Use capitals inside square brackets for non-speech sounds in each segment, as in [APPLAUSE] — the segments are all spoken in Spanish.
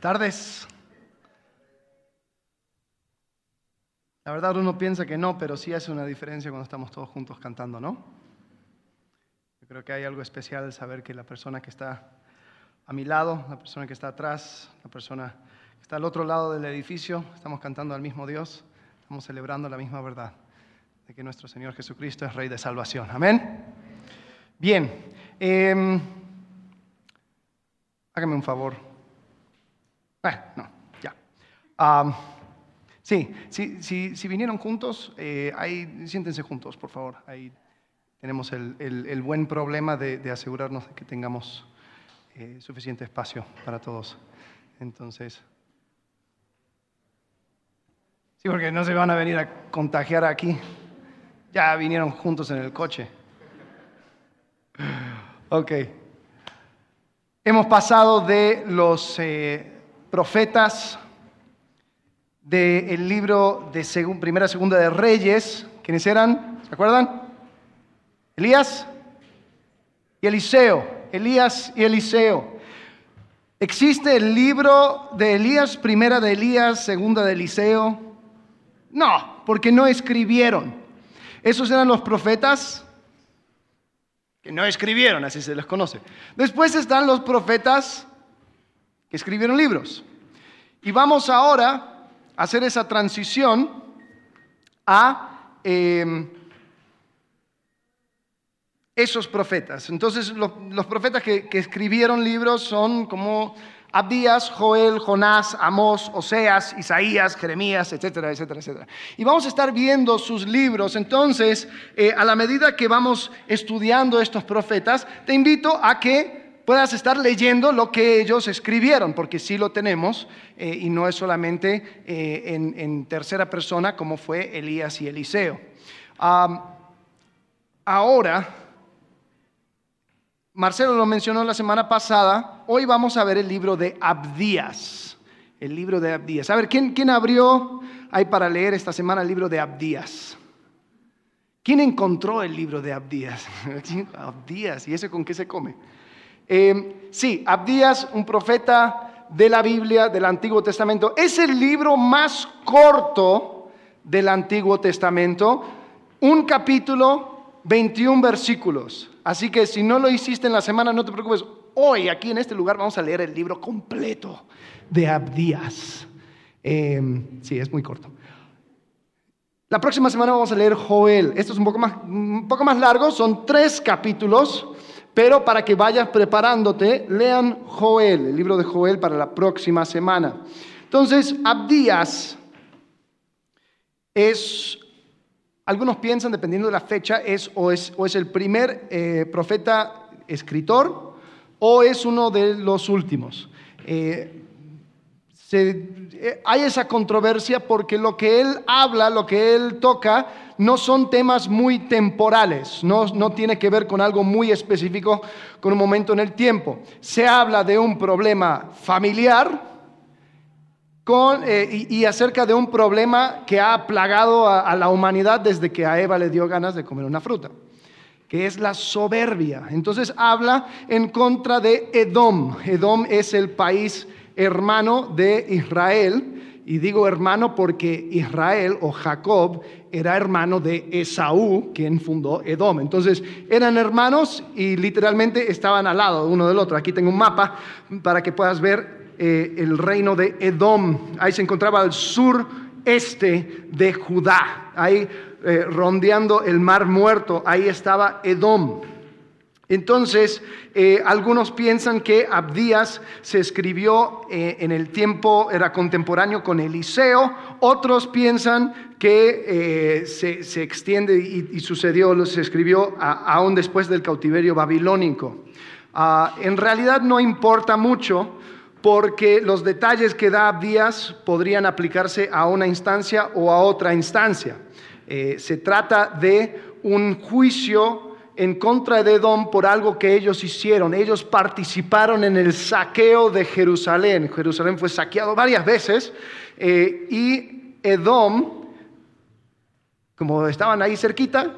Buenas tardes. La verdad uno piensa que no, pero sí hace una diferencia cuando estamos todos juntos cantando, ¿no? Yo creo que hay algo especial saber que la persona que está a mi lado, la persona que está atrás, la persona que está al otro lado del edificio, estamos cantando al mismo Dios, estamos celebrando la misma verdad de que nuestro Señor Jesucristo es Rey de Salvación. Amén. Bien, eh, hágame un favor. No, ya. sí, si vinieron juntos, eh, ahí siéntense juntos, por favor. Ahí tenemos el, buen problema de, asegurarnos de que tengamos eh, suficiente espacio para todos. Entonces, sí, porque no se van a venir a contagiar aquí. Ya vinieron juntos en el coche. Ok. Hemos pasado de los... Eh, profetas del libro de Primera Segunda de Reyes. ¿Quiénes eran? ¿Se acuerdan? Elías y Eliseo. Elías y Eliseo. ¿Existe el libro de Elías, primera de Elías, segunda de Eliseo? No, porque no escribieron. Esos eran los profetas que no escribieron, así se les conoce. Después están los profetas que escribieron libros. Y vamos ahora a hacer esa transición a em, esos profetas. Entonces, los profetas que, escribieron libros son como Abdías, Joel, Jonás, Amós, Oseas, Isaías, Jeremías, etcétera, etcétera, etcétera. Y vamos a estar viendo sus libros. Entonces, eh, a la medida que vamos estudiando estos profetas, te invito a que puedas estar leyendo lo que ellos escribieron, porque sí lo tenemos eh, y no es solamente eh, en, tercera persona como fue Elías y Eliseo. ahora, Marcelo lo mencionó la semana pasada, hoy vamos a ver el libro de Abdías. El libro de Abdías. A ver, ¿quién, quién abrió ahí para leer esta semana el libro de Abdías? ¿Quién encontró el libro de Abdías? [LAUGHS] Abdías, ¿y ese con qué se come? Eh, sí, Abdías, un profeta de la Biblia, del Antiguo Testamento, es el libro más corto del Antiguo Testamento, un capítulo, 21 versículos. Así que si no lo hiciste en la semana, no te preocupes. Hoy, aquí en este lugar, vamos a leer el libro completo de Abdías. Eh, sí, es muy corto. La próxima semana vamos a leer Joel. Esto es un poco más, un poco más largo, son tres capítulos. Pero para que vayas preparándote, lean Joel, el libro de Joel para la próxima semana. Entonces, Abdías es, algunos piensan, dependiendo de la fecha, es o es, o es el primer eh, profeta escritor o es uno de los últimos. Eh, eh, hay esa controversia porque lo que él habla, lo que él toca, no son temas muy temporales, no, tiene que ver con algo muy específico, con un momento en el tiempo. Se habla de un problema familiar eh, y, acerca de un problema que ha plagado a la humanidad desde que a Eva le dio ganas de comer una fruta que es la soberbia. Entonces habla en contra de Edom. Edom es el país hermano de Israel y digo hermano porque Israel o Jacob era hermano de Esaú, quien fundó Edom. Entonces eran hermanos y literalmente estaban al lado uno del otro. Aquí tengo un mapa para que puedas ver eh, el reino de Edom. Ahí se encontraba al sur este de Judá, ahí eh, rondeando el mar muerto, ahí estaba Edom. Entonces, eh, algunos piensan que Abdías se escribió eh, en el tiempo, era contemporáneo con Eliseo, otros piensan que eh, se, extiende y, sucedió, se escribió aún después del cautiverio babilónico. Ah, en realidad no importa mucho porque los detalles que da Abdías podrían aplicarse a una instancia o a otra instancia. se trata de un juicio en contra de Edom por algo que ellos hicieron. Ellos participaron en el saqueo de Jerusalén. Jerusalén fue saqueado varias veces eh, y Edom, como estaban ahí cerquita,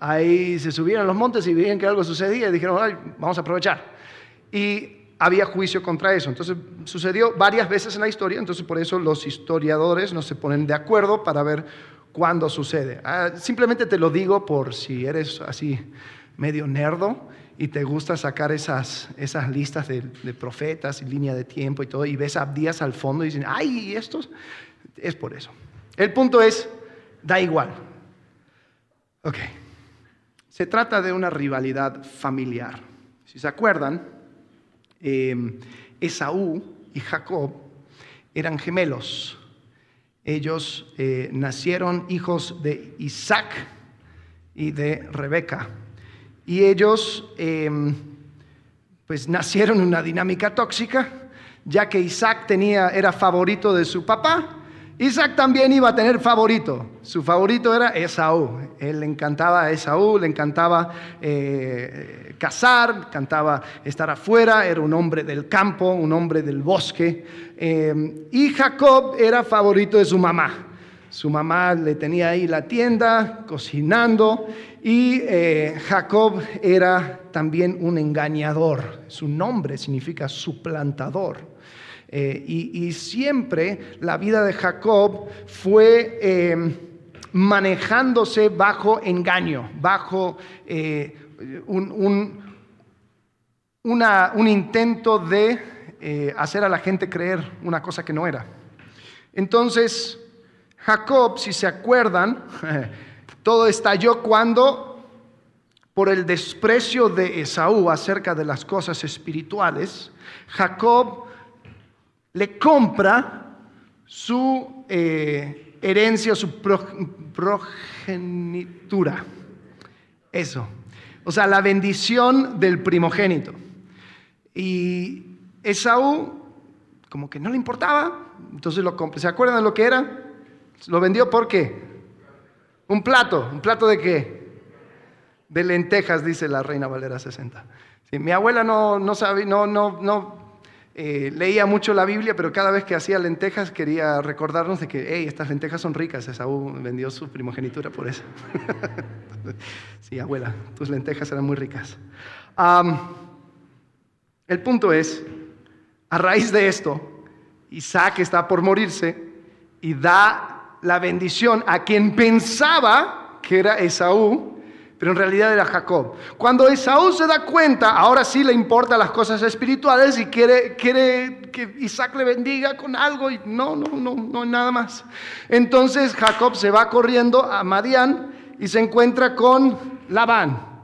ahí se subieron a los montes y veían que algo sucedía y dijeron, vamos a aprovechar. Y había juicio contra eso. Entonces sucedió varias veces en la historia, entonces por eso los historiadores no se ponen de acuerdo para ver cuándo sucede. Ah, simplemente te lo digo por si eres así medio nerdo y te gusta sacar esas, esas listas de, profetas y línea de tiempo y todo, y ves a Abdías al fondo y dicen, ay, ¿y estos? Es por eso. El punto es, da igual. Ok. Se trata de una rivalidad familiar. Si se acuerdan, eh, Esaú y Jacob eran gemelos. Ellos eh, nacieron hijos de Isaac y de Rebeca. Y ellos em, pues nacieron una dinámica tóxica, ya que Isaac tenía, era favorito de su papá. Isaac también iba a tener favorito. Su favorito era Esaú. Él le encantaba a Esaú, le encantaba eh, cazar, cantaba estar afuera, era un hombre del campo, un hombre del bosque. Em, y Jacob era favorito de su mamá. Su mamá le tenía ahí la tienda, cocinando, y eh, Jacob era también un engañador. Su nombre significa suplantador. Eh, y, siempre la vida de Jacob fue em, manejándose bajo engaño, bajo eh, un, un, intento de hacer a la gente creer una cosa que no era. Entonces, Jacob, si se acuerdan, [LAUGHS] todo estalló cuando, por el desprecio de Esaú acerca de las cosas espirituales, Jacob le compra su eh, herencia, su progenitura. Eso. O sea, la bendición del primogénito. Y Esaú, como que no le importaba, entonces lo compra. ¿Se acuerdan de lo que era? Lo vendió por qué? Un plato. ¿Un plato de qué? De lentejas, dice la Reina Valera 60. mi abuela no, no, no, no, no eh, leía mucho la Biblia, pero cada vez que hacía lentejas quería recordarnos de que, hey, estas lentejas son ricas. Esaú vendió su primogenitura por eso. [LAUGHS] sí, abuela, tus lentejas eran muy ricas. el punto es, a raíz de esto, Isaac está por morirse y da la bendición a quien pensaba que era Esaú, pero en realidad era Jacob. Cuando Esaú se da cuenta, ahora sí le importan las cosas espirituales y quiere, que Isaac le bendiga con algo y no, no, no, no, nada más. Entonces Jacob se va corriendo a Madián y se encuentra con Labán.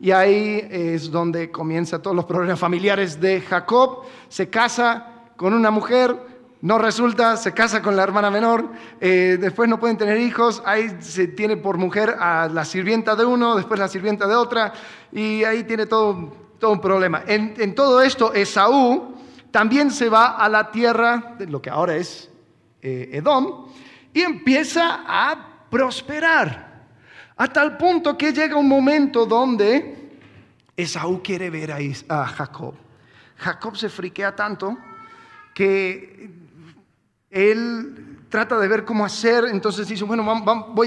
Y ahí es donde comienzan todos los problemas familiares de Jacob. Se casa con una mujer, no resulta, se casa con la hermana menor, eh, después no pueden tener hijos, ahí se tiene por mujer a la sirvienta de uno, después la sirvienta de otra, y ahí tiene todo, todo un problema. En, todo esto, Esaú también se va a la tierra de lo que ahora es eh, Edom y empieza a prosperar, a tal punto que llega un momento donde Esaú quiere ver a Jacob. Jacob se friquea tanto que él trata de ver cómo hacer, entonces dice, bueno,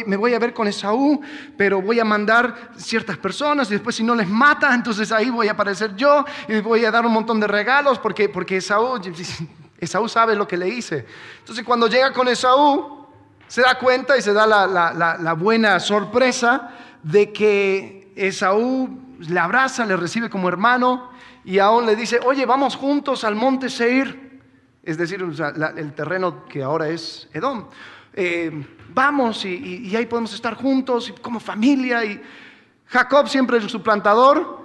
me voy a ver con Esaú, pero voy a mandar ciertas personas y después si no les mata, entonces ahí voy a aparecer yo y voy a dar un montón de regalos porque, porque Esaú, [LAUGHS] sabe lo que le hice. Entonces cuando llega con Esaú, se da cuenta y se da la, la buena sorpresa de que Esaú le abraza, le recibe como hermano y aún le dice, oye, vamos juntos al monte Seir es decir, el terreno que ahora es Edom. Eh, vamos y, ahí podemos estar juntos como familia. Y Jacob, siempre el suplantador,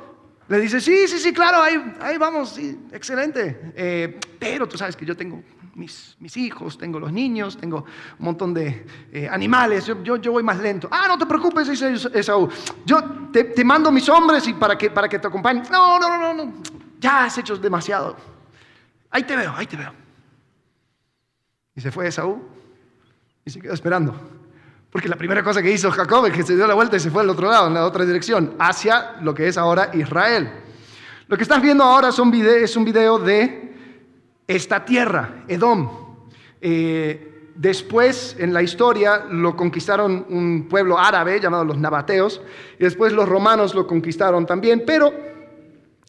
le dice, sí, sí, sí, claro, ahí, ahí vamos, sí, excelente. Eh, pero tú sabes que yo tengo mis, mis, hijos, tengo los niños, tengo un montón de eh, animales, yo, yo, voy más lento. Ah, no te preocupes, dice Esaú. Yo te, te, mando mis hombres y para que, para que te acompañen. No, no, no, no, no, ya has hecho demasiado. Ahí te veo, ahí te veo. Y se fue Esaú y se quedó esperando. Porque la primera cosa que hizo Jacob es que se dio la vuelta y se fue al otro lado, en la otra dirección, hacia lo que es ahora Israel. Lo que estás viendo ahora es un video de esta tierra, Edom. Eh, después, en la historia, lo conquistaron un pueblo árabe llamado los nabateos, y después los romanos lo conquistaron también, pero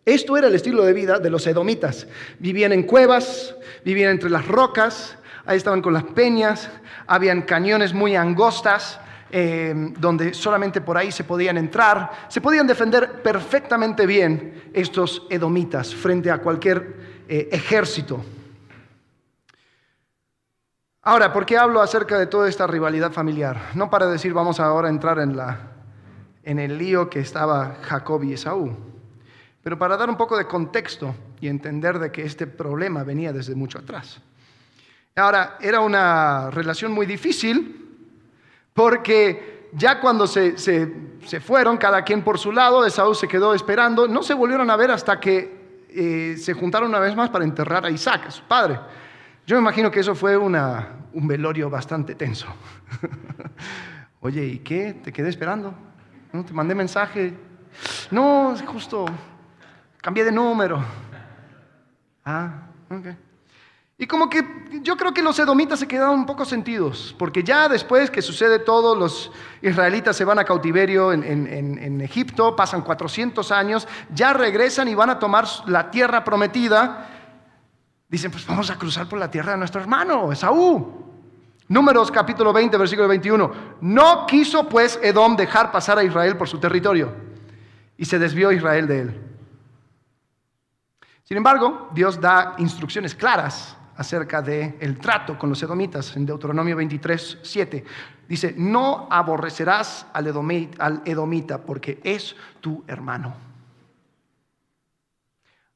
Esto era el estilo de vida de los edomitas. Vivían en cuevas, vivían entre las rocas, ahí estaban con las peñas, habían cañones muy angostas, eh, donde solamente por ahí se podían entrar, se podían defender perfectamente bien estos edomitas frente a cualquier eh, ejército. Ahora, ¿por qué hablo acerca de toda esta rivalidad familiar? No para decir vamos ahora a entrar en, la, en el lío que estaba Jacob y Esaú, pero para dar un poco de contexto y entender de que este problema venía desde mucho atrás. Ahora, era una relación muy difícil porque ya cuando se, fueron, cada quien por su lado, Esaú se quedó esperando, no se volvieron a ver hasta que eh, se juntaron una vez más para enterrar a Isaac, a su padre. Yo me imagino que eso fue un velorio bastante tenso. [LAUGHS] Oye, ¿y qué? Te quedé esperando. ¿No? Te mandé mensaje. No, justo cambié de número. Ah, ok. Y como que yo creo que los edomitas se quedaron un poco sentidos, porque ya después que sucede todo, los israelitas se van a cautiverio en, Egipto, pasan 400 años, ya regresan y van a tomar la tierra prometida. Dicen, pues vamos a cruzar por la tierra de nuestro hermano, Esaú. Números capítulo 20, versículo 21. No quiso pues Edom dejar pasar a Israel por su territorio, y se desvió Israel de él. Sin embargo, Dios da instrucciones claras acerca del el trato con los edomitas en Deuteronomio 23, 7. Dice, no aborrecerás al edomita, porque es tu hermano.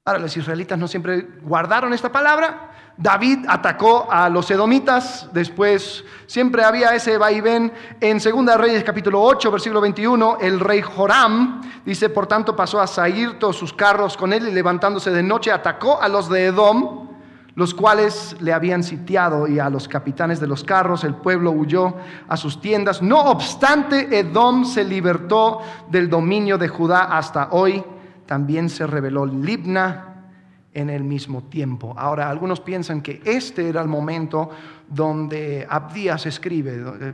Ahora, los israelitas no siempre guardaron esta palabra. David atacó a los edomitas, después siempre había ese vaivén. En 2 Reyes capítulo 8, versículo 21, el rey Joram dice, por tanto pasó a salir todos sus carros con él y levantándose de noche atacó a los de Edom los cuales le habían sitiado y a los capitanes de los carros, el pueblo huyó a sus tiendas. No obstante, Edom se libertó del dominio de Judá hasta hoy. También se rebeló Libna en el mismo tiempo. Ahora, algunos piensan que este era el momento donde Abdías escribe, eh,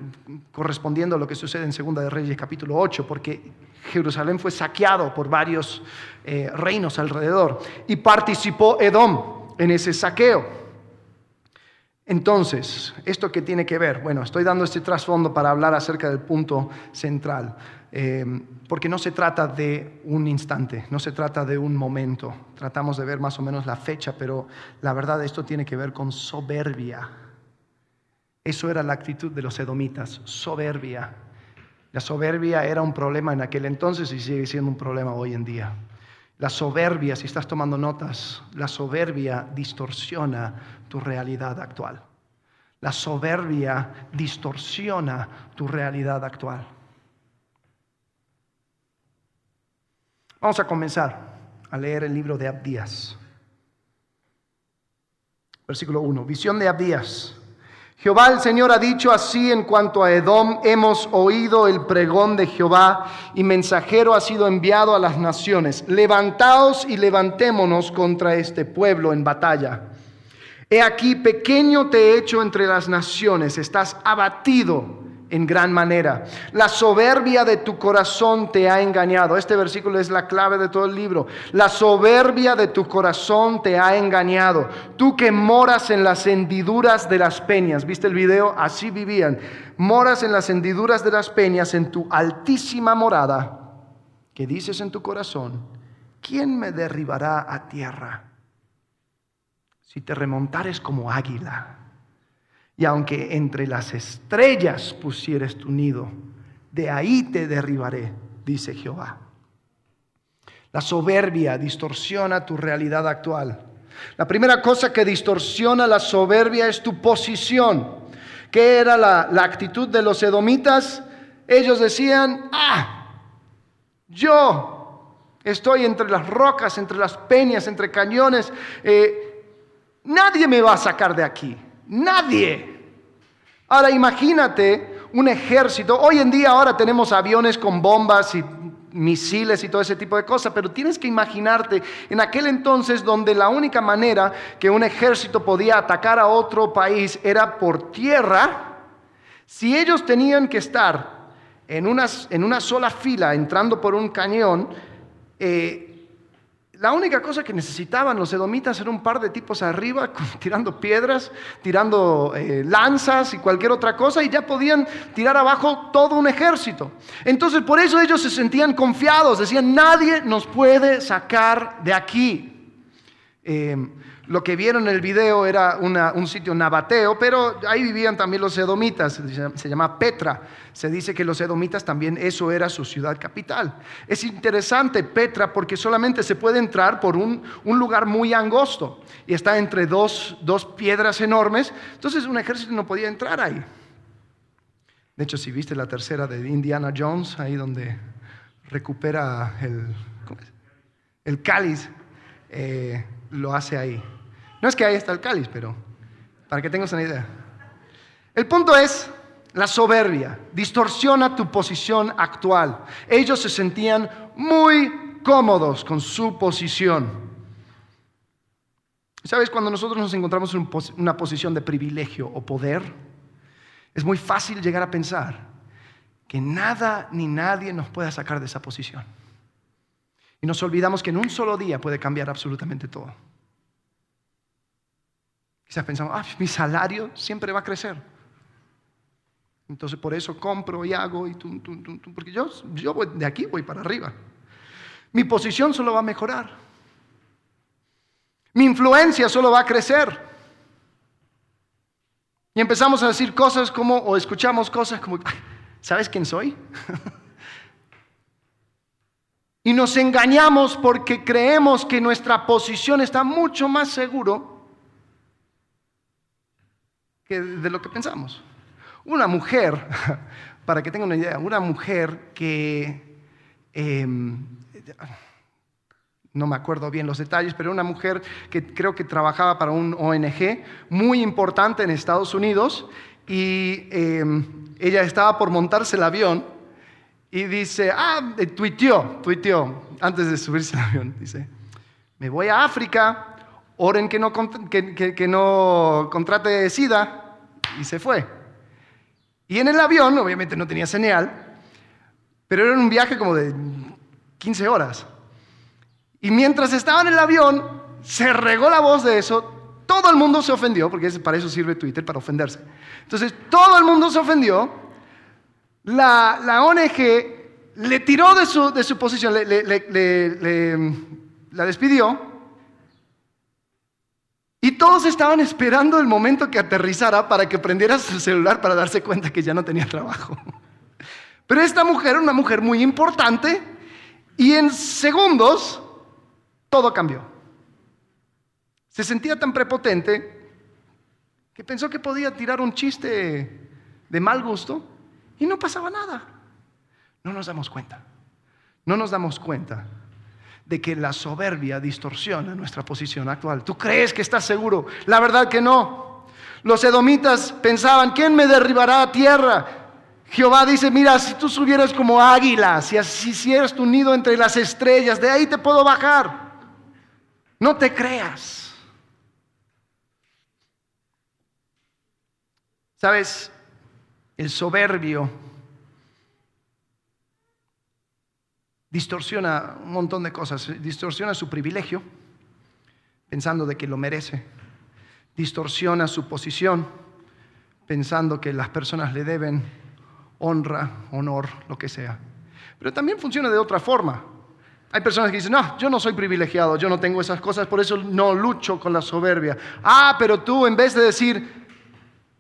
correspondiendo a lo que sucede en Segunda de Reyes capítulo 8, porque Jerusalén fue saqueado por varios eh, reinos alrededor y participó Edom en ese saqueo. Entonces, ¿esto qué tiene que ver? Bueno, estoy dando este trasfondo para hablar acerca del punto central, eh, porque no se trata de un instante, no se trata de un momento. Tratamos de ver más o menos la fecha, pero la verdad esto tiene que ver con soberbia. Eso era la actitud de los edomitas, soberbia. La soberbia era un problema en aquel entonces y sigue siendo un problema hoy en día. La soberbia, si estás tomando notas, la soberbia distorsiona tu realidad actual. La soberbia distorsiona tu realidad actual. Vamos a comenzar a leer el libro de Abdías. Versículo 1. Visión de Abdías. Jehová el Señor ha dicho así en cuanto a Edom, hemos oído el pregón de Jehová y mensajero ha sido enviado a las naciones. Levantaos y levantémonos contra este pueblo en batalla. He aquí, pequeño te he hecho entre las naciones, estás abatido en gran manera. La soberbia de tu corazón te ha engañado. Este versículo es la clave de todo el libro. La soberbia de tu corazón te ha engañado. Tú que moras en las hendiduras de las peñas. ¿Viste el video? Así vivían. Moras en las hendiduras de las peñas, en tu altísima morada. Que dices en tu corazón, ¿quién me derribará a tierra? Si te remontares como águila y aunque entre las estrellas pusieres tu nido, de ahí te derribaré, dice Jehová. La soberbia distorsiona tu realidad actual. La primera cosa que distorsiona la soberbia es tu posición. ¿Qué era la, actitud de los edomitas? Ellos decían, ah, yo estoy entre las rocas, entre las peñas, entre cañones, eh, nadie me va a sacar de aquí. Nadie. Ahora imagínate un ejército. Hoy en día ahora tenemos aviones con bombas y misiles y todo ese tipo de cosas, pero tienes que imaginarte en aquel entonces donde la única manera que un ejército podía atacar a otro país era por tierra, si ellos tenían que estar en una, en una sola fila entrando por un cañón, eh, la única cosa que necesitaban los edomitas era un par de tipos arriba [LAUGHS] tirando piedras, tirando eh, lanzas y cualquier otra cosa y ya podían tirar abajo todo un ejército. Entonces por eso ellos se sentían confiados, decían, nadie nos puede sacar de aquí. Eh, lo que vieron en el video era un sitio nabateo, pero ahí vivían también los edomitas, se llama Petra. Se dice que los edomitas también eso era su ciudad capital. Es interesante Petra porque solamente se puede entrar por un, lugar muy angosto y está entre dos, piedras enormes, entonces un ejército no podía entrar ahí. De hecho, si viste la tercera de Indiana Jones, ahí donde recupera el, el cáliz, eh, lo hace ahí. No es que ahí está el cáliz, pero para que tengas una idea. El punto es, la soberbia distorsiona tu posición actual. Ellos se sentían muy cómodos con su posición. ¿Sabes? Cuando nosotros nos encontramos en una posición de privilegio o poder, es muy fácil llegar a pensar que nada ni nadie nos pueda sacar de esa posición. Y nos olvidamos que en un solo día puede cambiar absolutamente todo. Quizás pensamos, ah, mi salario siempre va a crecer. Entonces por eso compro y hago y tú, porque yo, yo de aquí voy para arriba. Mi posición solo va a mejorar. Mi influencia solo va a crecer. Y empezamos a decir cosas como, o escuchamos cosas como, ¿sabes quién soy? [LAUGHS] y nos engañamos porque creemos que nuestra posición está mucho más seguro de lo que pensamos. Una mujer, [LAUGHS] para que tengan una idea, una mujer que, em, no me acuerdo bien los detalles, pero una mujer que creo que trabajaba para un ONG muy importante en Estados Unidos y em, ella estaba por montarse el avión y dice, ah, eh, tuiteó, tuiteó, antes de subirse al avión, dice, me voy a África, oren que no, que, no contrate SIDA, y se fue. Y en el avión, obviamente no tenía señal, pero era un viaje como de 15 horas. Y mientras estaba en el avión, se regó la voz de eso, todo el mundo se ofendió, porque para eso sirve Twitter, para ofenderse. Entonces, todo el mundo se ofendió, la, la ONG le tiró de su, de su posición, le, la despidió, y todos estaban esperando el momento que aterrizara para que prendiera su celular para darse cuenta que ya no tenía trabajo. Pero esta mujer era una mujer muy importante y en segundos todo cambió. Se sentía tan prepotente que pensó que podía tirar un chiste de mal gusto y no pasaba nada. No nos damos cuenta. No nos damos cuenta de que la soberbia distorsiona nuestra posición actual. ¿Tú crees que estás seguro? La verdad que no. Los edomitas pensaban, ¿quién me derribará a tierra? Jehová dice, mira, si tú subieras como águila, si hicieras tu nido entre las estrellas, de ahí te puedo bajar. No te creas. Sabes, el soberbio distorsiona un montón de cosas, distorsiona su privilegio, pensando de que lo merece, distorsiona su posición, pensando que las personas le deben honra, honor, lo que sea. Pero también funciona de otra forma. Hay personas que dicen, no, yo no soy privilegiado, yo no tengo esas cosas, por eso no lucho con la soberbia. Ah, pero tú en vez de decir,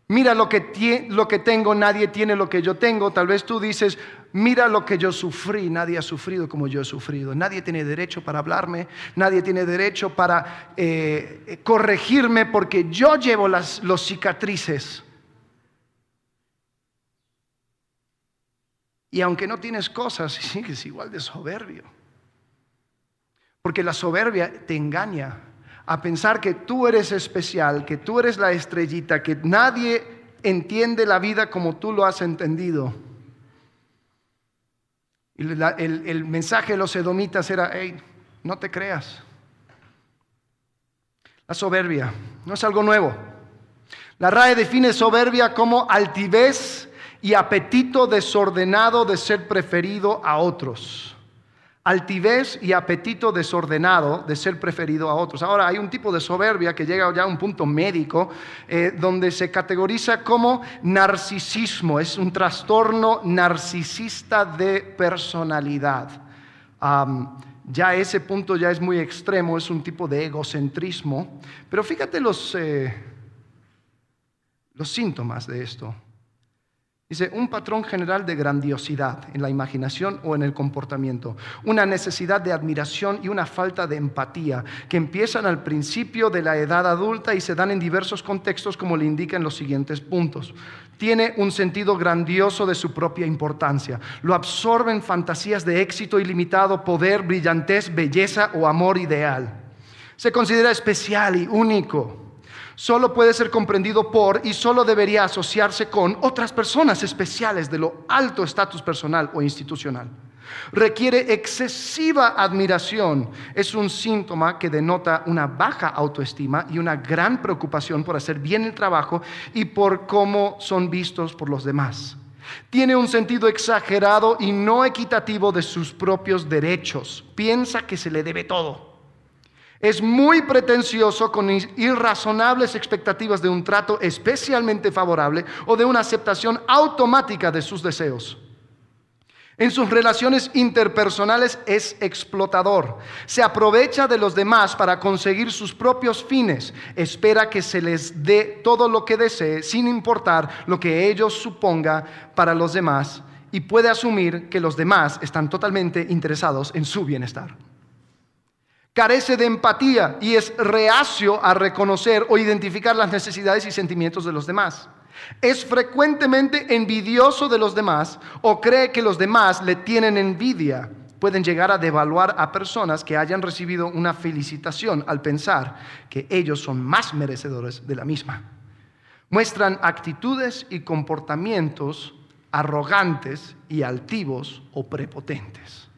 mira lo que, lo que tengo, nadie tiene lo que yo tengo, tal vez tú dices, mira lo que yo sufrí, nadie ha sufrido como yo he sufrido, nadie tiene derecho para hablarme, nadie tiene derecho para eh, corregirme porque yo llevo las los cicatrices. Y aunque no tienes cosas, [LAUGHS] sigues igual de soberbio. Porque la soberbia te engaña a pensar que tú eres especial, que tú eres la estrellita, que nadie entiende la vida como tú lo has entendido. Y el, mensaje de los edomitas era, hey, no te creas. La soberbia no es algo nuevo. La RAE define soberbia como altivez y apetito desordenado de ser preferido a otros. Altivez y apetito desordenado de ser preferido a otros. Ahora, hay un tipo de soberbia que llega ya a un punto médico eh, donde se categoriza como narcisismo, es un trastorno narcisista de personalidad. ya ese punto ya es muy extremo, es un tipo de egocentrismo, pero fíjate los, eh, los síntomas de esto. Dice, un patrón general de grandiosidad en la imaginación o en el comportamiento, una necesidad de admiración y una falta de empatía que empiezan al principio de la edad adulta y se dan en diversos contextos como le indican los siguientes puntos. Tiene un sentido grandioso de su propia importancia. Lo absorben fantasías de éxito ilimitado, poder, brillantez, belleza o amor ideal. Se considera especial y único solo puede ser comprendido por y solo debería asociarse con otras personas especiales de lo alto estatus personal o institucional. Requiere excesiva admiración. Es un síntoma que denota una baja autoestima y una gran preocupación por hacer bien el trabajo y por cómo son vistos por los demás. Tiene un sentido exagerado y no equitativo de sus propios derechos. Piensa que se le debe todo es muy pretencioso con irrazonables expectativas de un trato especialmente favorable o de una aceptación automática de sus deseos. En sus relaciones interpersonales es explotador. Se aprovecha de los demás para conseguir sus propios fines. Espera que se les dé todo lo que desee sin importar lo que ellos suponga para los demás y puede asumir que los demás están totalmente interesados en su bienestar carece de empatía y es reacio a reconocer o identificar las necesidades y sentimientos de los demás. Es frecuentemente envidioso de los demás o cree que los demás le tienen envidia. Pueden llegar a devaluar a personas que hayan recibido una felicitación al pensar que ellos son más merecedores de la misma. Muestran actitudes y comportamientos arrogantes y altivos o prepotentes.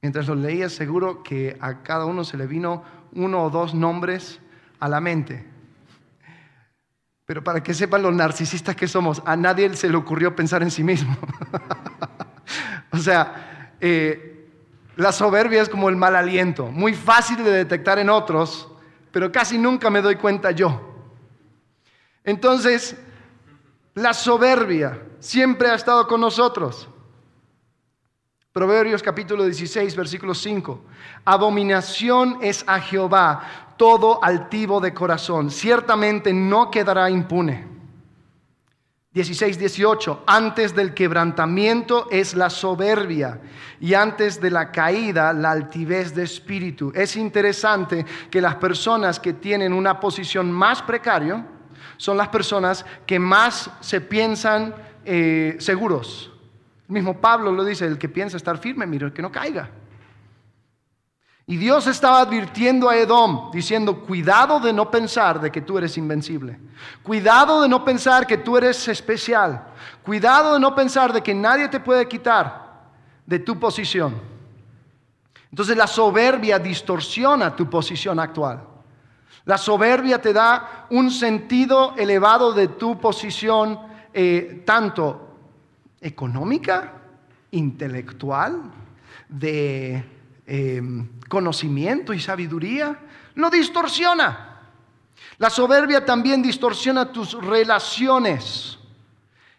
Mientras lo leía, seguro que a cada uno se le vino uno o dos nombres a la mente. Pero para que sepan los narcisistas que somos, a nadie se le ocurrió pensar en sí mismo. [LAUGHS] o sea, eh, la soberbia es como el mal aliento, muy fácil de detectar en otros, pero casi nunca me doy cuenta yo. Entonces, la soberbia siempre ha estado con nosotros. Proverbios capítulo 16, versículo 5. Abominación es a Jehová todo altivo de corazón. Ciertamente no quedará impune. 16, 18. Antes del quebrantamiento es la soberbia y antes de la caída la altivez de espíritu. Es interesante que las personas que tienen una posición más precaria son las personas que más se piensan eh, seguros mismo Pablo lo dice, el que piensa estar firme, mire que no caiga. Y Dios estaba advirtiendo a Edom, diciendo, cuidado de no pensar de que tú eres invencible. Cuidado de no pensar que tú eres especial. Cuidado de no pensar de que nadie te puede quitar de tu posición. Entonces la soberbia distorsiona tu posición actual. La soberbia te da un sentido elevado de tu posición, eh, tanto económica, intelectual, de em, conocimiento y sabiduría, lo distorsiona. La soberbia también distorsiona tus relaciones.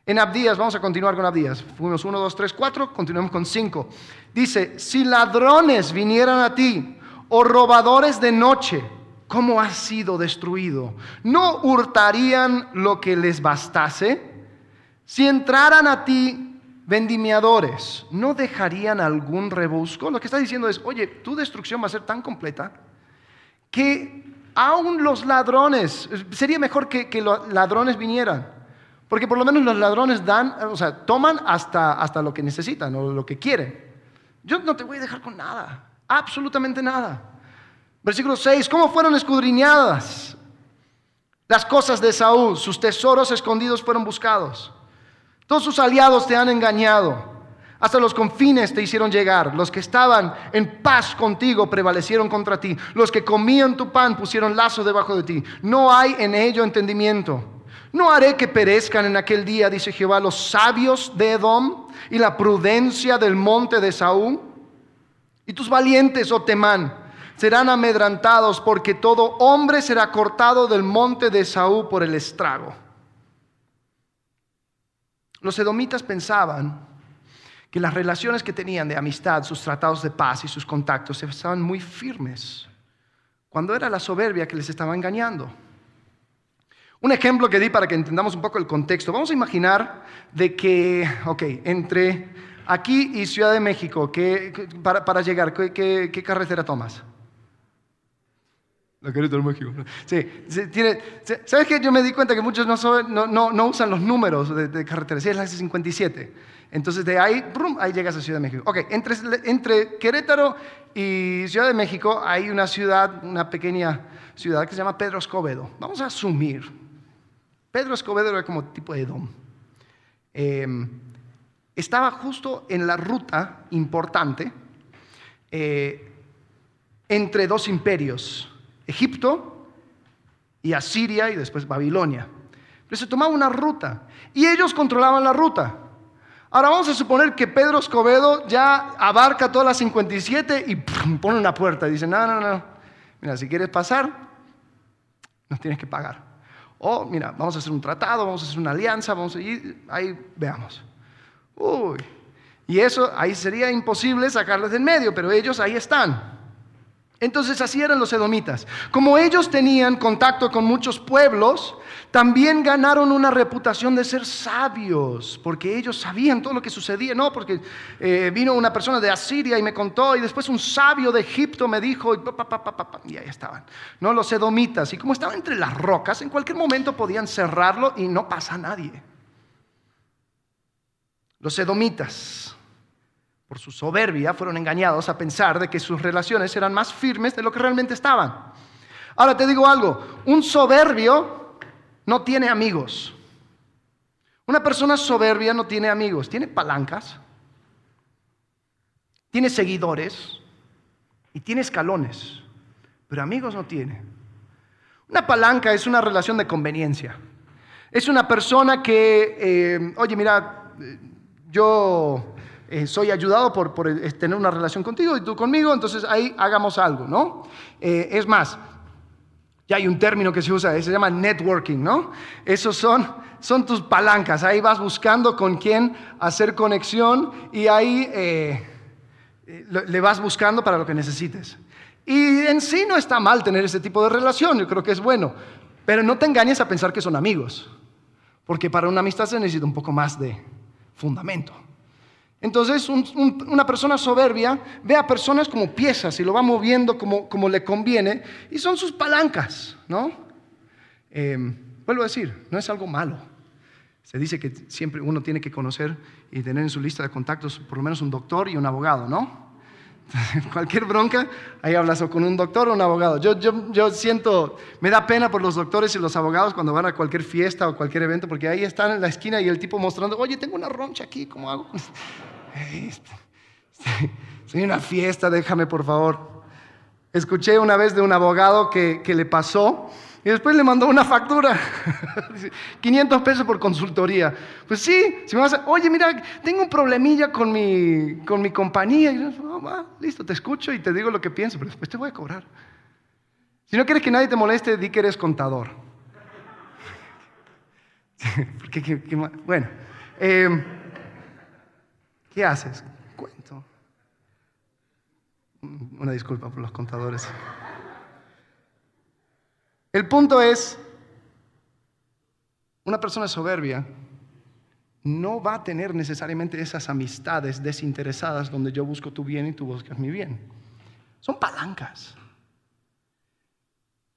En Abdías, vamos a continuar con Abdías. Fuimos 1, 2, 3, 4, continuamos con 5. Dice, si ladrones vinieran a ti o robadores de noche, ¿cómo has sido destruido? ¿No hurtarían lo que les bastase? Si entraran a ti vendimiadores, ¿no dejarían algún rebusco? Lo que está diciendo es, oye, tu destrucción va a ser tan completa que aún los ladrones, sería mejor que, los ladrones vinieran, porque por lo menos los ladrones dan, o sea, toman hasta, hasta lo que necesitan o lo que quieren. Yo no te voy a dejar con nada, absolutamente nada. Versículo 6, ¿cómo fueron escudriñadas las cosas de Saúl? Sus tesoros escondidos fueron buscados. Todos sus aliados te han engañado. Hasta los confines te hicieron llegar. Los que estaban en paz contigo prevalecieron contra ti. Los que comían tu pan pusieron lazo debajo de ti. No hay en ello entendimiento. No haré que perezcan en aquel día, dice Jehová, los sabios de Edom y la prudencia del monte de Saúl. Y tus valientes, oh Temán, serán amedrantados porque todo hombre será cortado del monte de Saúl por el estrago. Los edomitas pensaban que las relaciones que tenían de amistad, sus tratados de paz y sus contactos estaban muy firmes, cuando era la soberbia que les estaba engañando. Un ejemplo que di para que entendamos un poco el contexto. Vamos a imaginar de que, ok, entre aquí y Ciudad de México, para, llegar, ¿qué, carretera tomas? La carretera de México. Sí, ¿sabes qué? Yo me di cuenta que muchos no, usan los números de, de carreteras. Sí, es la S57. Entonces de ahí, ahí llegas a Ciudad de México. Ok, entre, entre Querétaro y Ciudad de México hay una ciudad, una pequeña ciudad que se llama Pedro Escobedo. Vamos a asumir. Pedro Escobedo era como tipo de Edom. Em, estaba justo en la ruta importante eh, entre dos imperios, Egipto y Asiria y después Babilonia. Pero se tomaba una ruta y ellos controlaban la ruta. Ahora vamos a suponer que Pedro Escobedo ya abarca todas las 57 y pone una puerta y dice, no, no, no, mira, si quieres pasar, nos tienes que pagar. O, mira, vamos a hacer un tratado, vamos a hacer una alianza, vamos a ir, ahí veamos. Uy, y eso ahí sería imposible sacarles del medio, pero ellos ahí están. Entonces así eran los edomitas. Como ellos tenían contacto con muchos pueblos, también ganaron una reputación de ser sabios, porque ellos sabían todo lo que sucedía. No, porque eh, vino una persona de Asiria y me contó, y después un sabio de Egipto me dijo, y, ahí estaban. No, los edomitas. Y como estaban entre las rocas, en cualquier momento podían cerrarlo y no pasa nadie. Los edomitas por su soberbia, fueron engañados a pensar de que sus relaciones eran más firmes de lo que realmente estaban. Ahora te digo algo, un soberbio no tiene amigos. Una persona soberbia no tiene amigos, tiene palancas, tiene seguidores y tiene escalones, pero amigos no tiene. Una palanca es una relación de conveniencia. Es una persona que, eh, oye, mira, yo eh, soy ayudado por, eh, tener una relación contigo y tú conmigo, entonces ahí hagamos algo, ¿no? Eh, es más, ya hay un término que se usa, se llama networking, ¿no? Esos son, son tus palancas, ahí vas buscando con quién hacer conexión y ahí le vas buscando para lo que necesites. Y en sí no está mal tener ese tipo de relación, yo creo que es bueno, pero no te engañes a pensar que son amigos, porque para una amistad se necesita un poco más de fundamento. Entonces, una persona soberbia ve a personas como piezas y lo va moviendo como, le conviene y son sus palancas, ¿no? Em, vuelvo a decir, no es algo malo. Se dice que siempre uno tiene que conocer y tener en su lista de contactos por lo menos un doctor y un abogado, ¿no? [LAUGHS] Cualquier bronca, ahí hablas o con un doctor o un abogado. Yo, yo siento, me da pena por los doctores y los abogados cuando van a cualquier fiesta o cualquier evento, porque ahí están en la esquina y el tipo mostrando, oye, tengo una roncha aquí, ¿cómo hago? [LAUGHS] Soy una fiesta, déjame por favor. Escuché una vez de un abogado que, le pasó y después le mandó una factura. [LAUGHS] 500 pesos por consultoría. Pues sí, si me vas a, oye, mira, tengo un problemilla con mi, con mi compañía. Y yo, listo, te escucho y te digo lo que pienso, pero después te voy a cobrar. Si no quieres que nadie te moleste, di que eres contador. [LAUGHS] Bueno. Eh, ¿Qué haces? Cuento. Una disculpa por los contadores. El punto es, una persona soberbia no va a tener necesariamente esas amistades desinteresadas donde yo busco tu bien y tú buscas mi bien. Son palancas.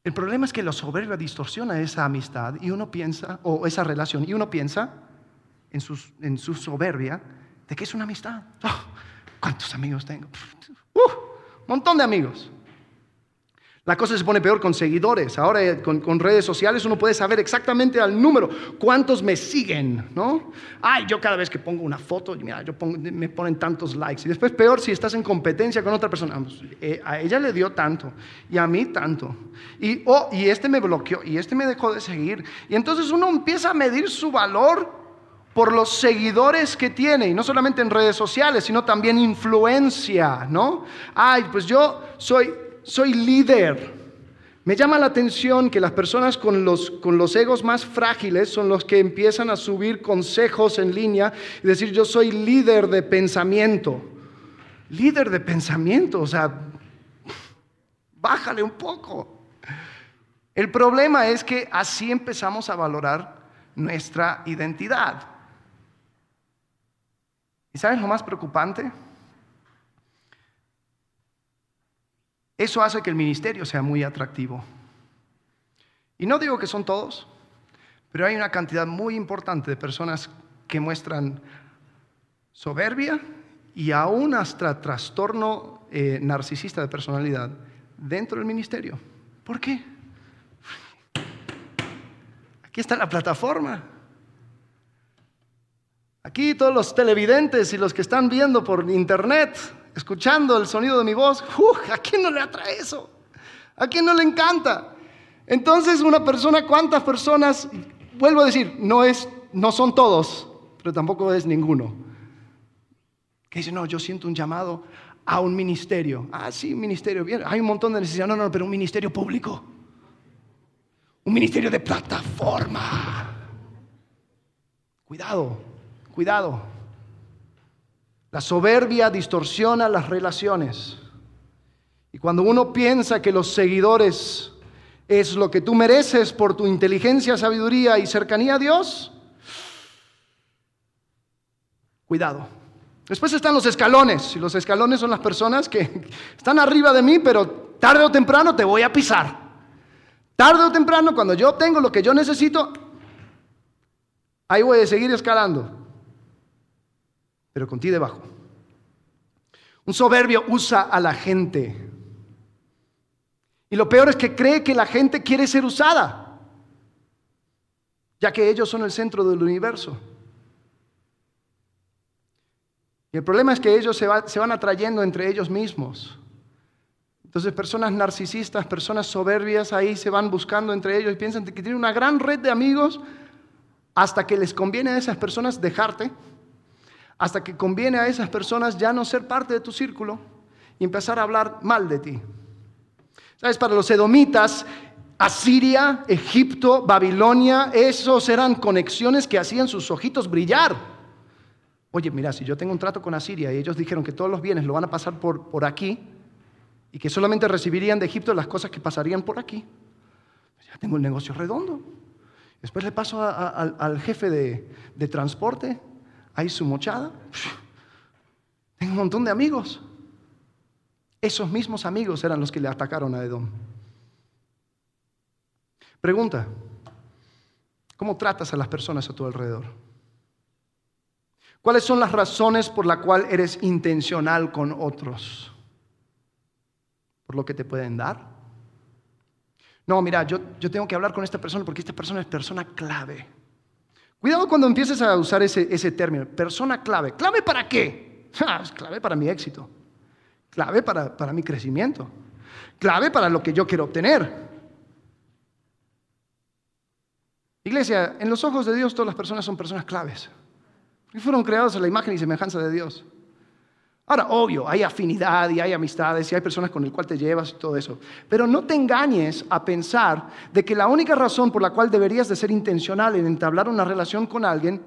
El problema es que la soberbia distorsiona esa amistad y uno piensa, o esa relación, y uno piensa en, en su soberbia ¿De qué es una amistad? Oh, ¿Cuántos amigos tengo? Un montón de amigos. La cosa se pone peor con seguidores. Ahora eh, con, redes sociales uno puede saber exactamente al número cuántos me siguen, ¿no? Ay, yo cada vez que pongo una foto, mira, yo me ponen tantos likes. Y después peor si estás en competencia con otra persona. Eh, a ella le dio tanto y a mí tanto. Y, oh, y este me bloqueó y este me dejó de seguir. Y entonces uno empieza a medir su valor por los seguidores que tiene, y no solamente en redes sociales, sino también influencia, ¿no? Ay, pues yo soy soy líder. Me llama la atención que las personas con los, con los egos más frágiles son los que empiezan a subir consejos en línea y decir yo soy líder de pensamiento. Líder de pensamiento, o sea, bájale un poco. El problema es que así empezamos a valorar nuestra identidad. ¿Y sabes lo más preocupante? Eso hace que el ministerio sea muy atractivo. Y no digo que son todos, pero hay una cantidad muy importante de personas que muestran soberbia y aún hasta trastorno eh, narcisista de personalidad dentro del ministerio. ¿Por qué? Aquí está la plataforma. Aquí todos los televidentes y los que están viendo por internet escuchando el sonido de mi voz, ¿a quién no le atrae eso? ¿A quién no le encanta? Entonces una persona, ¿cuántas personas? Vuelvo a decir, no, es, no son todos, pero tampoco es ninguno. Que dice, no, yo siento un llamado a un ministerio. Ah, sí, un ministerio, bien, hay un montón de necesidades. No, no, pero un ministerio público. Un ministerio de plataforma. Cuidado, cuidado. La soberbia distorsiona las relaciones. Y cuando uno piensa que los seguidores es lo que tú mereces por tu inteligencia, sabiduría y cercanía a Dios, cuidado. Después están los escalones, y los escalones son las personas que [LAUGHS] están arriba de mí, pero tarde o temprano te voy a pisar. Tarde o temprano, cuando yo tengo lo que yo necesito, ahí voy a seguir escalando pero con ti debajo. Un soberbio usa a la gente. Y lo peor es que cree que la gente quiere ser usada, ya que ellos son el centro del universo. Y el problema es que ellos se, van atrayendo entre ellos mismos. Entonces personas narcisistas, personas soberbias ahí se van buscando entre ellos y piensan que tienen una gran red de amigos hasta que les conviene a esas personas dejarte hasta que conviene a esas personas ya no ser parte de tu círculo y empezar a hablar mal de ti. ¿Sabes? Para los edomitas, Asiria, Egipto, Babilonia, esos eran conexiones que hacían sus ojitos brillar. Oye, mira, si yo tengo un trato con Asiria y ellos dijeron que todos los bienes lo van a pasar por, por aquí y que solamente recibirían de Egipto las cosas que pasarían por aquí, pues ya tengo el negocio redondo. Después le paso al jefe de, de transporte hay su mochada. Tengo un montón de amigos. Esos mismos amigos eran los que le atacaron a Edom. Pregunta, ¿cómo tratas a las personas a tu alrededor? ¿Cuáles son las razones por las cuales eres intencional con otros? ¿Por lo que te pueden dar? No, mira, yo, yo tengo que hablar con esta persona porque esta persona es persona clave. Cuidado cuando empieces a usar ese, término, persona clave. ¿Clave para qué? Es clave para mi éxito, clave para, para mi crecimiento, clave para lo que yo quiero obtener. Iglesia, en los ojos de Dios todas las personas son personas claves. Y fueron creados a la imagen y semejanza de Dios. Ahora, obvio, hay afinidad y hay amistades y hay personas con las cuales te llevas y todo eso. Pero no te engañes a pensar de que la única razón por la cual deberías de ser intencional en entablar una relación con alguien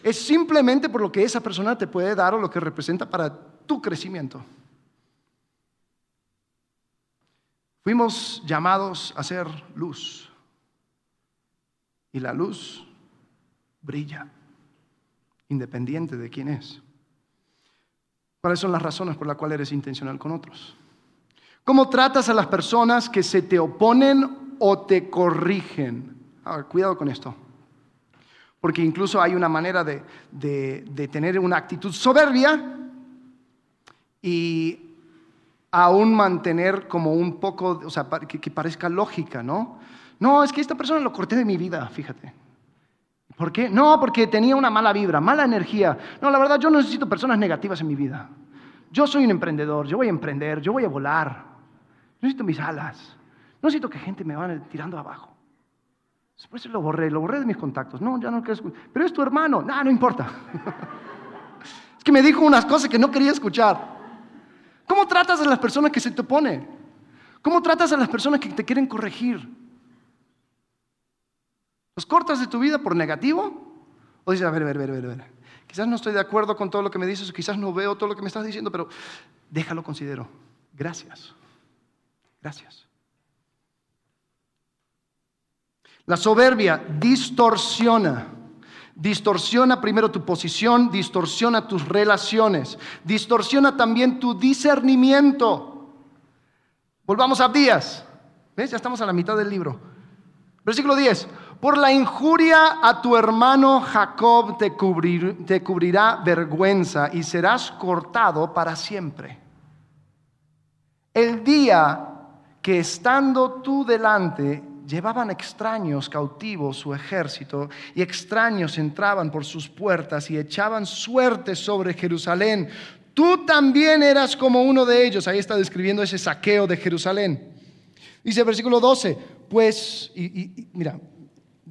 es simplemente por lo que esa persona te puede dar o lo que representa para tu crecimiento. Fuimos llamados a ser luz y la luz brilla, independiente de quién es. ¿Cuáles son las razones por las cuales eres intencional con otros? ¿Cómo tratas a las personas que se te oponen o te corrigen? cuidado con esto. Porque incluso hay una manera de, de tener una actitud soberbia y aún mantener como un poco, o sea, que parezca lógica, ¿no? No, es que esta persona lo corté de mi vida, fíjate. ¿Por qué? No, porque tenía una mala vibra, mala energía. No, la verdad, yo no necesito personas negativas en mi vida. Yo soy un emprendedor, yo voy a emprender, yo voy a volar. necesito mis alas. No necesito que gente me vaya tirando abajo. Después lo borré, lo borré de mis contactos. No, ya no quiero escuchar. Pero es tu hermano. No, no importa. [LAUGHS] es que me dijo unas cosas que no quería escuchar. ¿Cómo tratas a las personas que se te oponen? ¿Cómo tratas a las personas que te quieren corregir? ¿Los cortas de tu vida por negativo? ¿O dices, a ver, a ver, a ver, a ver, quizás no estoy de acuerdo con todo lo que me dices, o quizás no veo todo lo que me estás diciendo, pero déjalo considero. Gracias. Gracias. La soberbia distorsiona. Distorsiona primero tu posición, distorsiona tus relaciones, distorsiona también tu discernimiento. Volvamos a Días. ¿Ves? Ya estamos a la mitad del libro. Versículo 10. Por la injuria a tu hermano Jacob te, cubrirá vergüenza y serás cortado para siempre. El día que estando tú delante llevaban extraños cautivos su ejército y extraños entraban por sus puertas y echaban suerte sobre Jerusalén. Tú también eras como uno de ellos. Ahí está describiendo ese saqueo de Jerusalén. Dice versículo 12, pues, y mira,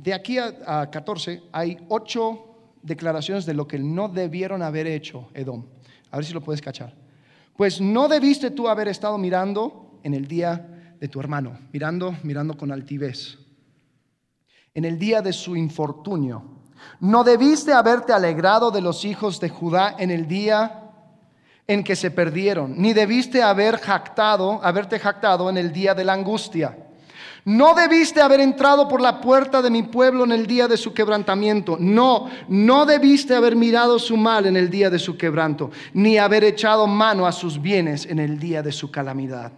de aquí a, 14 hay ocho declaraciones de lo que no debieron haber hecho Edom. A ver si lo puedes cachar. Pues no debiste tú haber estado mirando en el día de tu hermano, mirando, mirando con altivez. En el día de su infortunio. No debiste haberte alegrado de los hijos de Judá en el día en que se perdieron, ni debiste haber jactado, haberte jactado en el día de la angustia no debiste haber entrado por la puerta de mi pueblo en el día de su quebrantamiento. No, no debiste haber mirado su mal en el día de su quebranto, ni haber echado mano a sus bienes en el día de su calamidad.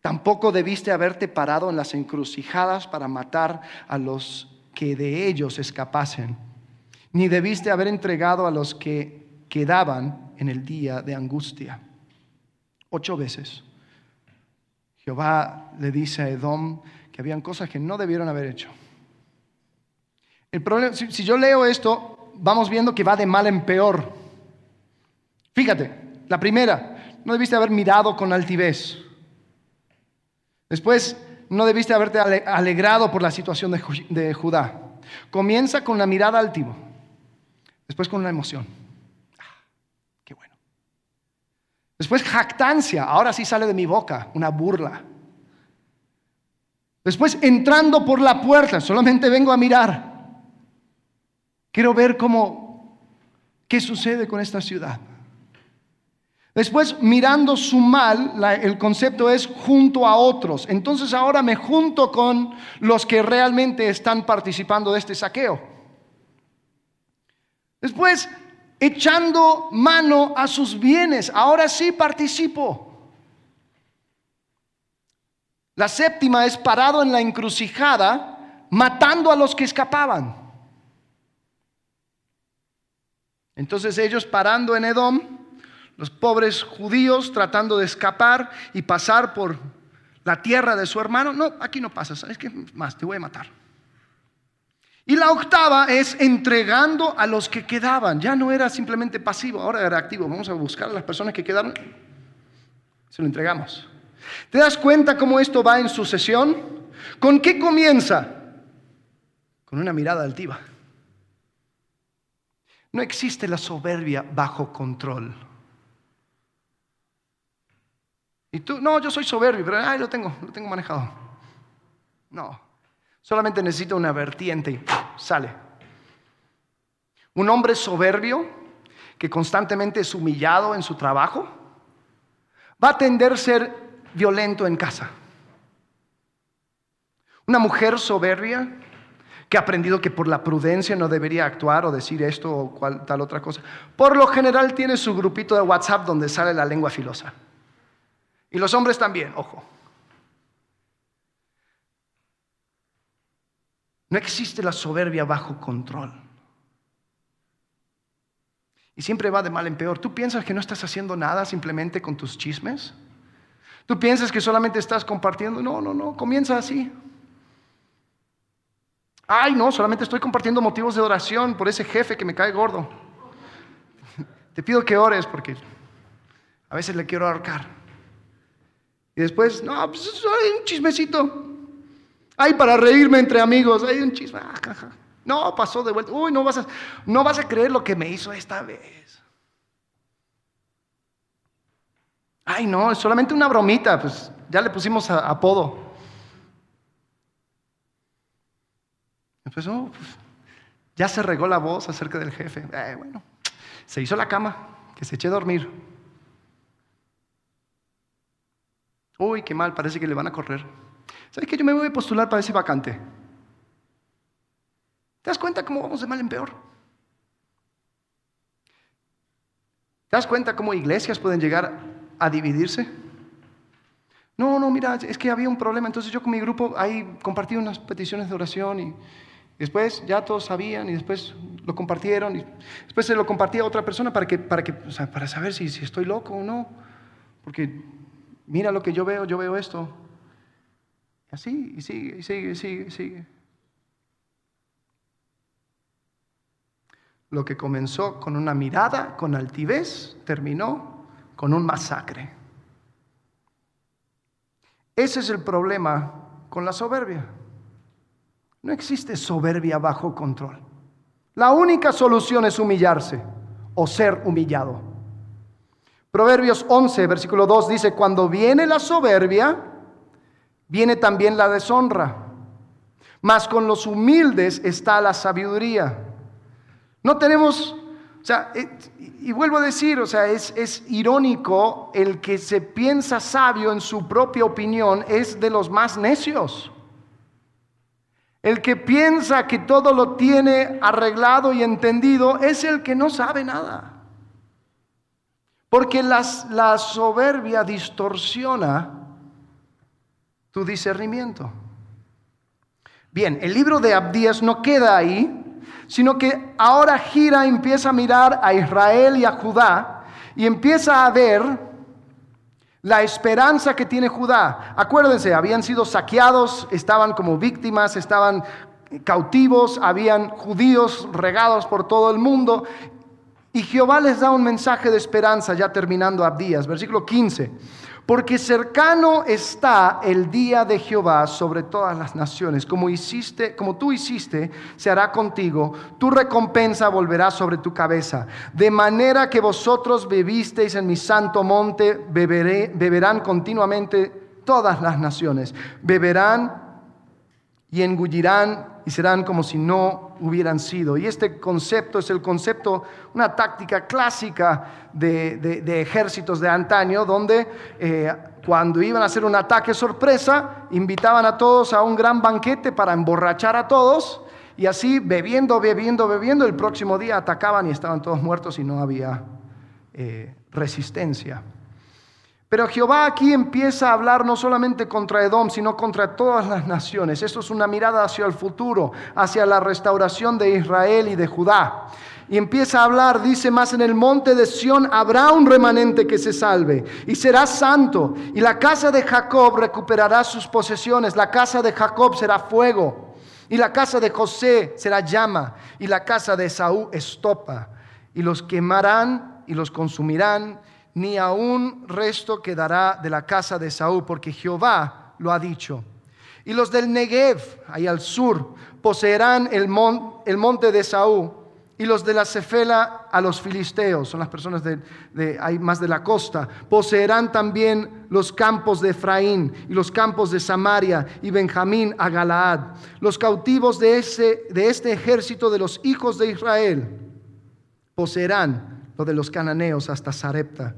Tampoco debiste haberte parado en las encrucijadas para matar a los que de ellos escapasen, ni debiste haber entregado a los que quedaban en el día de angustia. Ocho veces Jehová le dice a Edom que habían cosas que no debieron haber hecho. El problema, si, yo leo esto, vamos viendo que va de mal en peor. Fíjate, la primera, no debiste haber mirado con altivez. Después, no debiste haberte alegrado por la situación de, de Judá. Comienza con la mirada altiva, después con una emoción. Después jactancia, ahora sí sale de mi boca, una burla. Después entrando por la puerta, solamente vengo a mirar. Quiero ver cómo, qué sucede con esta ciudad. Después, mirando su mal, el concepto es junto a otros. Entonces ahora me junto con los que realmente están participando de este saqueo. Después, echando mano a sus bienes. Ahora sí participo. La séptima es parado en la encrucijada, matando a los que escapaban. Entonces ellos parando en Edom, los pobres judíos tratando de escapar y pasar por la tierra de su hermano. No, aquí no pasa, ¿sabes qué más? Te voy a matar. Y la octava es entregando a los que quedaban. Ya no era simplemente pasivo, ahora era activo. Vamos a buscar a las personas que quedaron. Se lo entregamos. ¿Te das cuenta cómo esto va en sucesión? ¿Con qué comienza? Con una mirada altiva. No existe la soberbia bajo control. Y tú, no, yo soy soberbio, pero ay, lo tengo, lo tengo manejado. No, Solamente necesita una vertiente y sale. Un hombre soberbio que constantemente es humillado en su trabajo va a tender a ser violento en casa. Una mujer soberbia que ha aprendido que por la prudencia no debería actuar o decir esto o cual, tal otra cosa. Por lo general tiene su grupito de WhatsApp donde sale la lengua filosa. Y los hombres también, ojo. No existe la soberbia bajo control. Y siempre va de mal en peor. ¿Tú piensas que no estás haciendo nada simplemente con tus chismes? Tú piensas que solamente estás compartiendo. No, no, no, comienza así. Ay, no, solamente estoy compartiendo motivos de oración por ese jefe que me cae gordo. [LAUGHS] Te pido que ores porque a veces le quiero ahorcar. Y después, no, pues hay un chismecito. Ay, para reírme entre amigos, hay un chisme. Ah, no, pasó de vuelta. Uy, no vas, a, no vas a creer lo que me hizo esta vez. Ay, no, es solamente una bromita, pues ya le pusimos apodo. Pues, ya se regó la voz acerca del jefe. Bueno, se hizo la cama, que se eche a dormir. Uy, qué mal, parece que le van a correr. ¿Sabes qué? Yo me voy a postular para ese vacante. ¿Te das cuenta cómo vamos de mal en peor? ¿Te das cuenta cómo iglesias pueden llegar a dividirse? No, no, mira, es que había un problema. Entonces yo con mi grupo ahí compartí unas peticiones de oración y Después ya todos sabían y después lo compartieron y después se lo compartía a otra persona para, que, para, que, para saber si, si estoy loco o no. Porque mira lo que yo veo, yo veo esto. Así, y sigue, y sigue, y sigue, y sigue. Lo que comenzó con una mirada, con altivez, terminó con un masacre. Ese es el problema con la soberbia. No existe soberbia bajo control. La única solución es humillarse o ser humillado. Proverbios 11, versículo 2 dice, cuando viene la soberbia, viene también la deshonra, mas con los humildes está la sabiduría. No tenemos, o sea, eh, y vuelvo a decir, o sea, es, es irónico el que se piensa sabio en su propia opinión es de los más necios. El que piensa que todo lo tiene arreglado y entendido es el que no sabe nada. Porque la soberbia distorsiona tu discernimiento. Bien, el libro de Abdías no queda ahí, sino que ahora gira, empieza a mirar a Israel y a Judá y empieza a ver la esperanza que tiene Judá. Acuérdense, habían sido saqueados, estaban como víctimas, estaban cautivos, habían judíos regados por todo el mundo. Y Jehová les da un mensaje de esperanza, ya terminando Abdías, versículo 15. Porque cercano está el día de Jehová sobre todas las naciones. Como hiciste, como tú hiciste, se hará contigo. Tu recompensa volverá sobre tu cabeza. De manera que vosotros bebisteis en mi santo monte, beberán continuamente todas las naciones. Beberán y engullirán y serán como si no hubieran sido. Y este concepto es el concepto, una táctica clásica de, ejércitos de antaño, donde eh, cuando iban a hacer un ataque sorpresa, invitaban a todos a un gran banquete para emborrachar a todos, y así bebiendo, bebiendo, bebiendo, el próximo día atacaban y estaban todos muertos y no había eh, resistencia. Pero Jehová aquí empieza a hablar no solamente contra Edom, sino contra todas las naciones. Esto es una mirada hacia el futuro, hacia la restauración de Israel y de Judá. Y empieza a hablar, dice más, en el monte de Sión habrá un remanente que se salve y será santo. Y la casa de Jacob recuperará sus posesiones. La casa de Jacob será fuego. Y la casa de José será llama. Y la casa de Saúl estopa. Y los quemarán y los consumirán ni aún resto quedará de la casa de Saúl, porque Jehová lo ha dicho. Y los del Negev, ahí al sur, poseerán el, monte de Saúl, y los de la Cefela a los filisteos, son las personas de, más de la costa, poseerán también los campos de Efraín y los campos de Samaria y Benjamín a Galaad. Los cautivos de, ese, de este ejército de los hijos de Israel poseerán lo de los cananeos hasta Sarepta.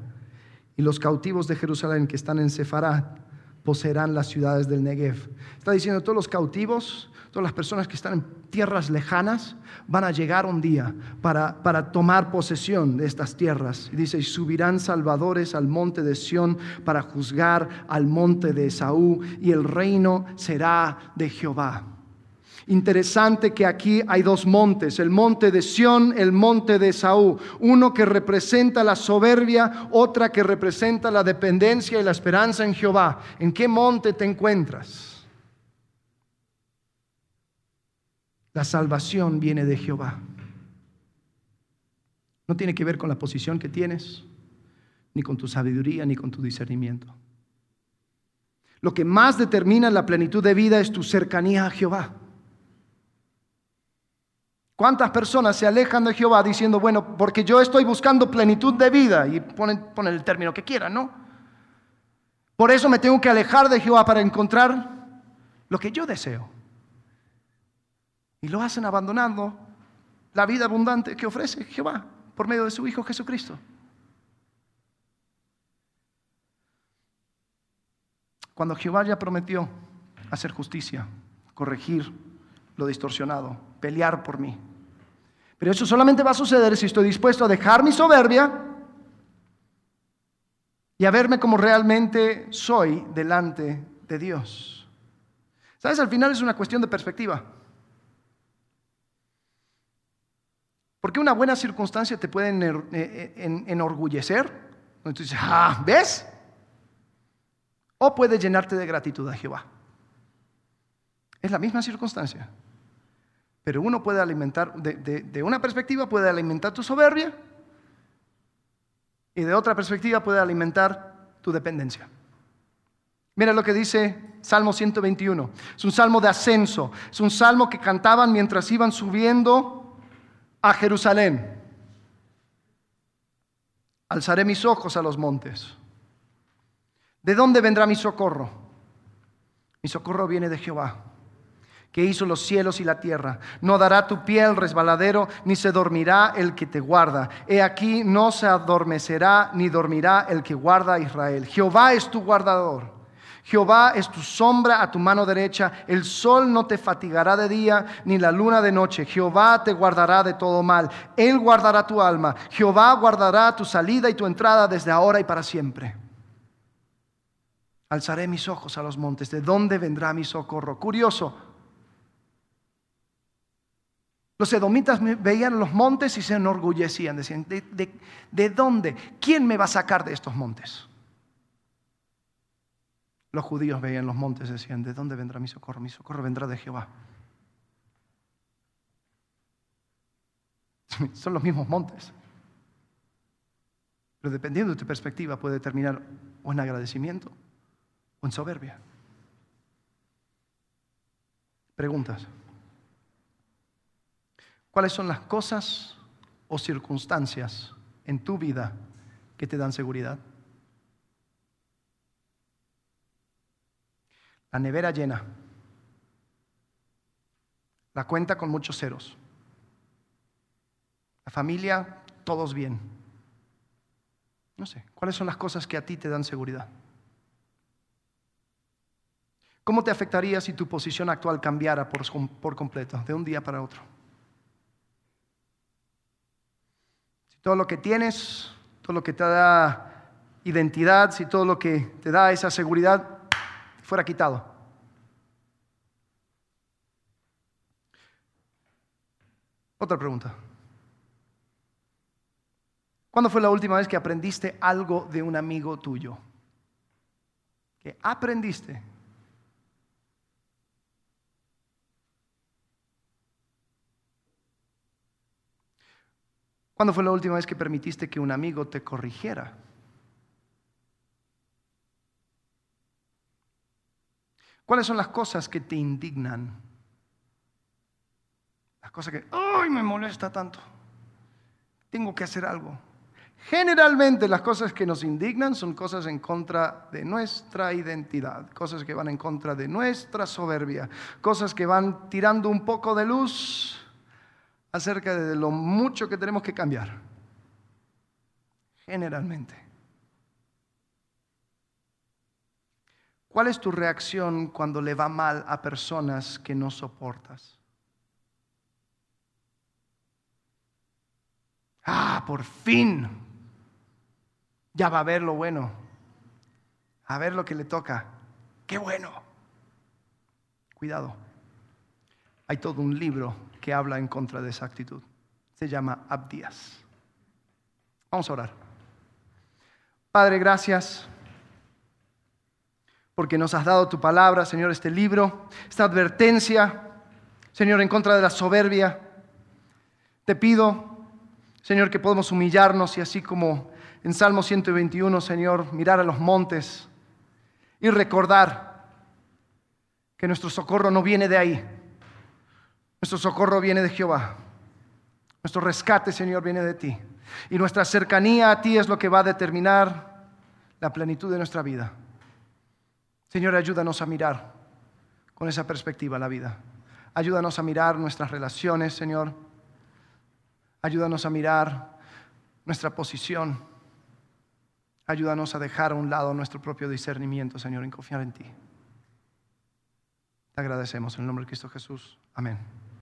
Y los cautivos de Jerusalén que están en Sefarat poseerán las ciudades del Negev. Está diciendo, todos los cautivos, todas las personas que están en tierras lejanas, van a llegar un día para, para tomar posesión de estas tierras. Y dice, y subirán salvadores al monte de Sión para juzgar al monte de Esaú, y el reino será de Jehová. Interesante que aquí hay dos montes, el monte de Sión, el monte de Saúl, uno que representa la soberbia, otra que representa la dependencia y la esperanza en Jehová. ¿En qué monte te encuentras? La salvación viene de Jehová. No tiene que ver con la posición que tienes, ni con tu sabiduría, ni con tu discernimiento. Lo que más determina la plenitud de vida es tu cercanía a Jehová. ¿Cuántas personas se alejan de Jehová diciendo, bueno, porque yo estoy buscando plenitud de vida? Y ponen, el término que quieran, ¿no? Por eso me tengo que alejar de Jehová para encontrar lo que yo deseo. Y lo hacen abandonando la vida abundante que ofrece Jehová por medio de su Hijo Jesucristo. Cuando Jehová ya prometió hacer justicia, corregir lo distorsionado, pelear por mí. Pero eso solamente va a suceder si estoy dispuesto a dejar mi soberbia y a verme como realmente soy delante de Dios. ¿Sabes? Al final es una cuestión de perspectiva. Porque una buena circunstancia te puede eh, eh, enorgullecer. Entonces, ah, ¿ves? O puede llenarte de gratitud a Jehová. Es la misma circunstancia. Pero uno puede alimentar, de, una perspectiva puede alimentar tu soberbia y de otra perspectiva puede alimentar tu dependencia. Mira lo que dice Salmo 121. Es un salmo de ascenso. Es un salmo que cantaban mientras iban subiendo a Jerusalén. Alzaré mis ojos a los montes. ¿De dónde vendrá mi socorro? Mi socorro viene de Jehová que hizo los cielos y la tierra. No dará tu pie al resbaladero, ni se dormirá el que te guarda. He aquí, no se adormecerá, ni dormirá el que guarda a Israel. Jehová es tu guardador. Jehová es tu sombra a tu mano derecha. El sol no te fatigará de día, ni la luna de noche. Jehová te guardará de todo mal. Él guardará tu alma. Jehová guardará tu salida y tu entrada desde ahora y para siempre. Alzaré mis ojos a los montes. ¿De dónde vendrá mi socorro? Curioso. Los edomitas veían los montes y se enorgullecían, decían, ¿de, dónde? ¿Quién me va a sacar de estos montes? Los judíos veían los montes y decían, ¿de dónde vendrá mi socorro? Mi socorro vendrá de Jehová. [LAUGHS] Son los mismos montes. Pero dependiendo de tu perspectiva puede terminar o en agradecimiento o en soberbia. Preguntas. ¿Cuáles son las cosas o circunstancias en tu vida que te dan seguridad? La nevera llena. La cuenta con muchos ceros. La familia, todos bien. No sé, ¿cuáles son las cosas que a ti te dan seguridad? ¿Cómo te afectaría si tu posición actual cambiara por, por completo, de un día para otro? Todo lo que tienes, todo lo que te da identidad, si todo lo que te da esa seguridad fuera quitado. Otra pregunta. ¿Cuándo fue la última vez que aprendiste algo de un amigo tuyo? ¿Qué aprendiste ¿Cuándo fue la última vez que permitiste que un amigo te corrigiera? ¿Cuáles son las cosas que te indignan? Las cosas que, ¡ay, me molesta tanto! Tengo que hacer algo. Generalmente las cosas que nos indignan son cosas en contra de nuestra identidad, cosas que van en contra de nuestra soberbia, cosas que van tirando un poco de luz acerca de lo mucho que tenemos que cambiar. Generalmente. ¿Cuál es tu reacción cuando le va mal a personas que no soportas? Ah, por fin. Ya va a ver lo bueno. A ver lo que le toca. Qué bueno. Cuidado. hay todo un libro que habla en contra de esa actitud. Se llama Abdías. Vamos a orar. Padre, gracias porque nos has dado tu palabra, Señor, este libro, esta advertencia, Señor, en contra de la soberbia. Te pido, Señor, que podamos humillarnos y así como en Salmo 121, Señor, mirar a los montes y recordar que nuestro socorro no viene de ahí. Nuestro socorro viene de Jehová. Nuestro rescate, Señor, viene de ti. Y nuestra cercanía a ti es lo que va a determinar la plenitud de nuestra vida. Señor, ayúdanos a mirar con esa perspectiva la vida. Ayúdanos a mirar nuestras relaciones, Señor. Ayúdanos a mirar nuestra posición. Ayúdanos a dejar a un lado nuestro propio discernimiento, Señor, y confiar en ti. Te agradecemos en el nombre de Cristo Jesús. Amén.